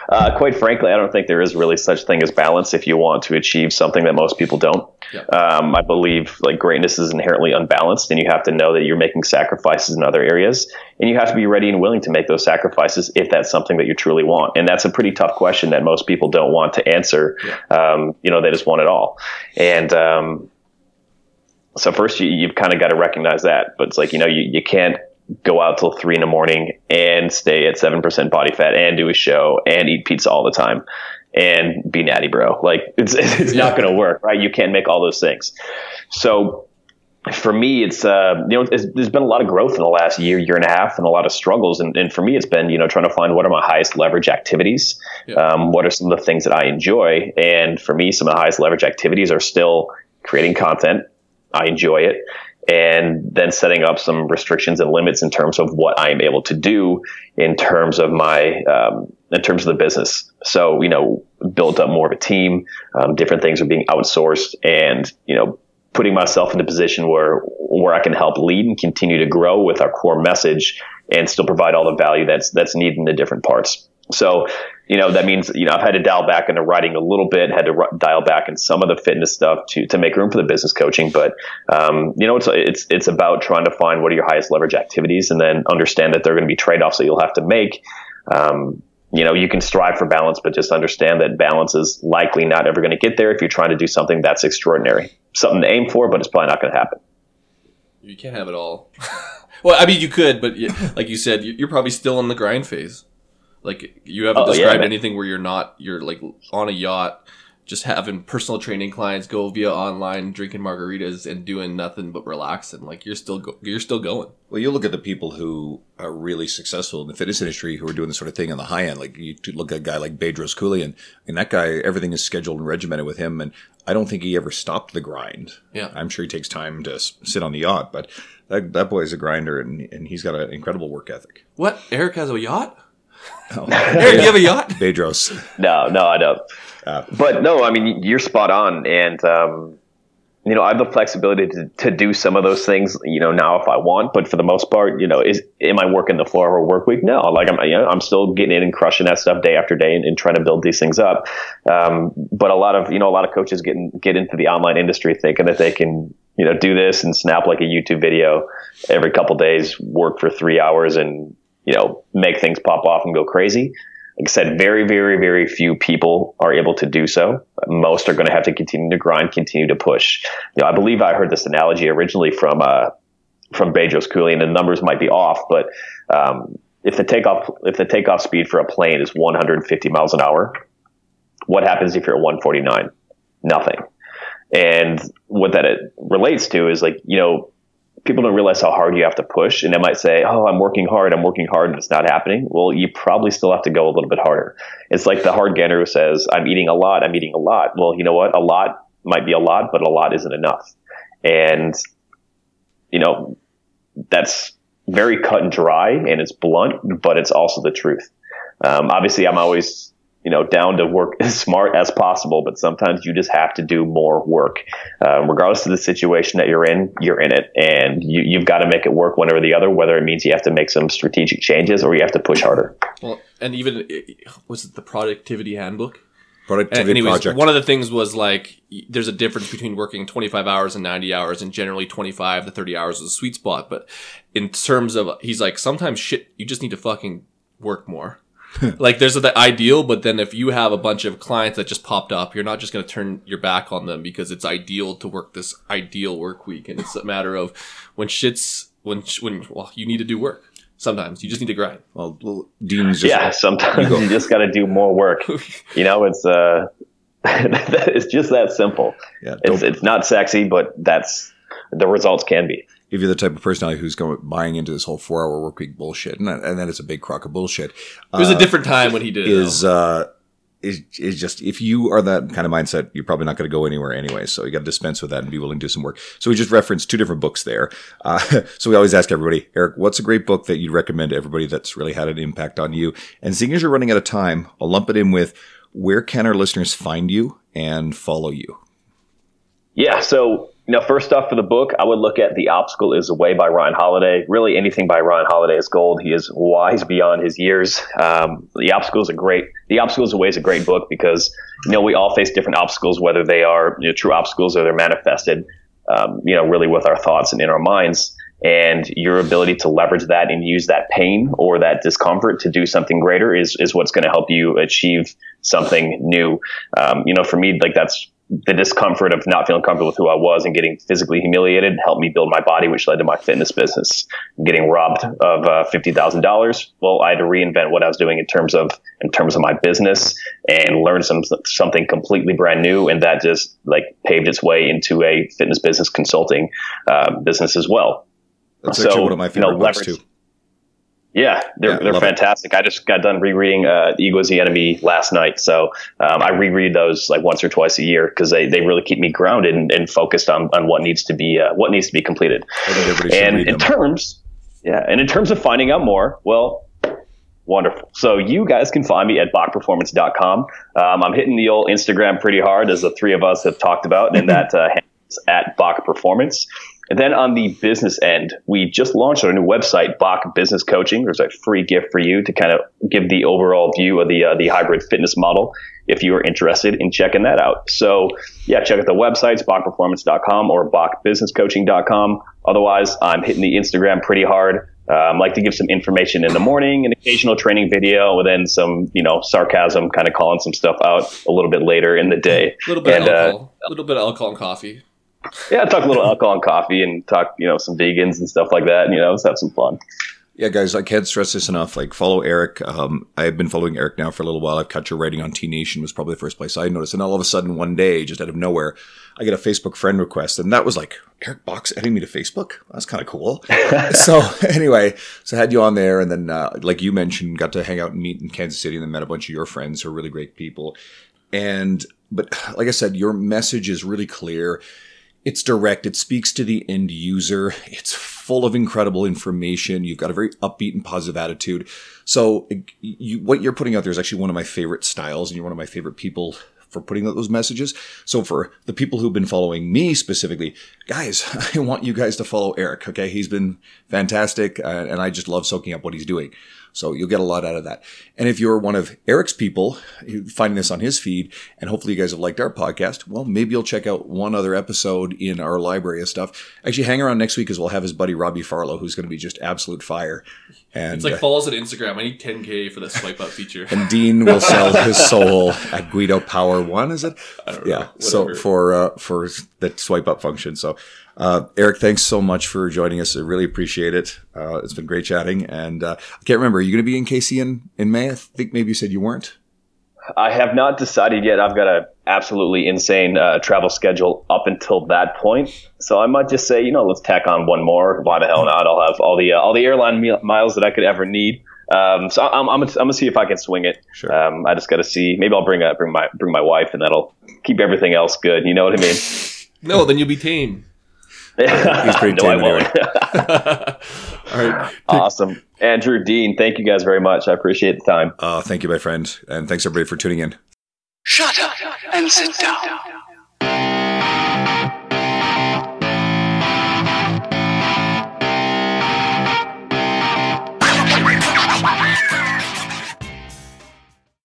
Uh, quite frankly, I don't think there is really such thing as balance if you want to achieve something that most people don't. Yeah. Um, I believe like greatness is inherently unbalanced, and you have to know that you're making sacrifices in other areas, and you have to be ready and willing to make those sacrifices if that's something that you truly want. And that's a pretty tough question that most people don't want to answer. Yeah. Um, you know, they just want it all. And um, so first, you, you've kind of got to recognize that. But it's like you know, you, you can't go out till three in the morning and stay at 7% body fat and do a show and eat pizza all the time and be natty bro. Like it's, it's not going to work, right? You can't make all those things. So for me, it's, uh, you know, it's, there's been a lot of growth in the last year, year and a half and a lot of struggles. And, and for me, it's been, you know, trying to find what are my highest leverage activities? Yeah. Um, what are some of the things that I enjoy? And for me, some of the highest leverage activities are still creating content. I enjoy it and then setting up some restrictions and limits in terms of what I am able to do in terms of my um, in terms of the business. So you know, built up more of a team. Um, different things are being outsourced, and you know, putting myself in a position where where I can help lead and continue to grow with our core message, and still provide all the value that's that's needed in the different parts. So you know, that means, you know, I've had to dial back into writing a little bit, had to r- dial back in some of the fitness stuff to, to make room for the business coaching. But, um, you know, it's, it's, it's about trying to find what are your highest leverage activities and then understand that there are going to be trade offs that you'll have to make. Um, you know, you can strive for balance, but just understand that balance is likely not ever going to get there if you're trying to do something that's extraordinary. Something to aim for, but it's probably not going to happen. You can't have it all. well, I mean, you could, but like you said, you're probably still in the grind phase. Like you haven't oh, described yeah, anything where you're not you're like on a yacht just having personal training clients go via online, drinking margaritas and doing nothing but relaxing. Like you're still go- you're still going. Well, you look at the people who are really successful in the fitness industry who are doing this sort of thing on the high end. Like you look at a guy like Bedros Keuilian, and that guy, everything is scheduled and regimented with him. And I don't think he ever stopped the grind. Yeah. I'm sure he takes time to sit on the yacht, but that, that boy's a grinder and, and he's got an incredible work ethic. What? Eric has a yacht? Oh, Eric, you have a yacht? Bedros. No, no, I don't. Uh, but no, I mean you're spot on, and um, you know I have the flexibility to, to do some of those things. You know now if I want, but for the most part, you know, is am I working the four hour work week? No, like I'm you know, I'm still getting in and crushing that stuff day after day and, and trying to build these things up. Um, but a lot of you know a lot of coaches get in, get into the online industry thinking that they can you know do this and snap like a YouTube video every couple days, work for three hours, and you know make things pop off and go crazy like I said, very, very, very few people are able to do so. Most are going to have to continue to grind, continue to push. You know, I believe I heard this analogy originally from uh, from Bedros Keuilian, and the numbers might be off, but um, if the takeoff if the takeoff speed for a plane is 150 miles an hour, what happens if you're at 149? Nothing. And what that it relates to is like you know people don't realize how hard you have to push and they might say oh i'm working hard i'm working hard and it's not happening. Well you probably still have to go a little bit harder. It's like the hard gainer who says i'm eating a lot i'm eating a lot. Well you know what? A lot might be a lot but a lot isn't enough. And you know that's very cut and dry and it's blunt but it's also the truth. Um, obviously i'm always you know, down to work as smart as possible, but sometimes you just have to do more work. Uh, regardless of the situation that you're in, you're in it, and you, you've got to make it work one or the other. Whether it means you have to make some strategic changes or you have to push harder. Well, and even was it the productivity handbook? Productivity Anyways, project. one of the things was like there's a difference between working 25 hours and 90 hours, and generally 25 to 30 hours is a sweet spot. But in terms of, he's like, sometimes shit, you just need to fucking work more. like there's the ideal, but then if you have a bunch of clients that just popped up, you're not just going to turn your back on them because it's ideal to work this ideal work week, and it's a matter of when shit's when when well you need to do work. Sometimes you just need to grind. well, well, Dean's just yeah, sometimes you, just got to do more work. You know, it's uh, it's just that simple. yeah, It's it's not sexy, but that's the results can be. If you're the type of personality who's going buying into this whole four hour work week bullshit, and that, and that is a big crock of bullshit. It was uh, a different time when he did it. Is though. uh, is is just if you are that kind of mindset, you're probably not going to go anywhere anyway. So you got to dispense with that and be willing to do some work. So we just referenced two different books there. Uh, so we always ask everybody, Eric, what's a great book that you'd recommend to everybody that's really had an impact on you? And seeing as you're running out of time, I'll lump it in with where can our listeners find you and follow you? Yeah. So, know, first off for the book, I would look at The Obstacle is the Way by Ryan Holiday. Really, anything by Ryan Holiday is gold. He is wise beyond his years. Um, the Obstacle is a great, The Obstacle is the Way is a great book because, you know, we all face different obstacles, whether they are you know, true obstacles or they're manifested, um, you know, really with our thoughts and in our minds. And your ability to leverage that and use that pain or that discomfort to do something greater is, is what's going to help you achieve something new. Um, you know, for me, like that's the discomfort of not feeling comfortable with who I was and getting physically humiliated helped me build my body, which led to my fitness business. Getting robbed of uh, fifty thousand dollars, well, I had to reinvent what I was doing in terms of in terms of my business and learn some something completely brand new, and that just like paved its way into a fitness business consulting uh, business as well. That's So, actually one of my you know, favorite books leverage- too. Yeah, they're, Yeah, they're love it. fantastic. I just got done rereading uh, Ego is the Enemy last night. So um, I reread those like once or twice a year because they, they really keep me grounded and, and focused on, on what needs to be uh, what needs to be completed. I think everybody should And in them. terms, yeah, and in terms of finding out more, well, wonderful. So you guys can find me at bachperformance.com. Um, I'm hitting the old Instagram pretty hard, as the three of us have talked about, and that uh, at Bach Performance. And then on the business end, we just launched our new website, Bach Business Coaching. There's a free gift for you to kind of give the overall view of the uh, the hybrid fitness model if you are interested in checking that out. So yeah, check out the websites, bachperformance.com or bachbusinesscoaching.com. Otherwise, I'm hitting the Instagram pretty hard. Um, like to give some information in the morning, an occasional training video, and then some, you know, sarcasm, kind of calling some stuff out a little bit later in the day. A little bit and, of uh, alcohol, a little bit of alcohol and coffee. Yeah, talk a little alcohol and coffee and talk, you know, some vegans and stuff like that. And, you know, let's have some fun. Yeah, guys, I can't stress this enough. Like, follow Eric. Um, I've been following Eric now for a little while. I've cut your writing on T Nation was probably the first place I noticed. And all of a sudden, one day, just out of nowhere, I get a Facebook friend request. And that was like, Eric Bach adding me to Facebook? That's kind of cool. so, anyway, so I had you on there. And then, uh, like you mentioned, got to hang out and meet in Kansas City and then met a bunch of your friends who are really great people. And, but like I said, your message is really clear. It's direct. It speaks to the end user. It's full of incredible information. You've got a very upbeat and positive attitude. So you, what you're putting out there is actually one of my favorite styles and you're one of my favorite people for putting out those messages. So for the people who've been following me specifically, guys, I want you guys to follow Eric. Okay. He's been fantastic. Uh, and I just love soaking up what he's doing. So you'll get a lot out of that. And if you're one of Eric's people finding this on his feed, and hopefully you guys have liked our podcast, well, maybe you'll check out one other episode in our library of stuff. Actually, hang around next week because we'll have his buddy Robbie Farlow, who's going to be just absolute fire. And it's like uh, follows on Instagram. I need 10k for the swipe up feature. and Dean will sell his soul at Guido Power One. Is it? yeah. Know, so for uh, for the swipe up function. So uh, Eric, thanks so much for joining us. I really appreciate it. Uh, it's been great chatting. And uh, I can't remember, are you going to be in KC in, in May? I think maybe you said you weren't. I have not decided yet. I've got an absolutely insane uh, travel schedule up until that point. So I might just say, you know, let's tack on one more. Why the hell not? I'll have all the uh, all the airline miles that I could ever need. Um, so I'm, I'm, I'm, gonna see if I can swing it. Sure. Um, I just got to see. Maybe I'll bring a, bring my bring my wife, and that'll keep everything else good. You know what I mean? no, then you'll be tame. He's pretty no, I won't. All right. Awesome. Andrew, Dean, thank you guys very much. I appreciate the time. Uh, thank you, my friend. And thanks, everybody, for tuning in. Shut up and sit down.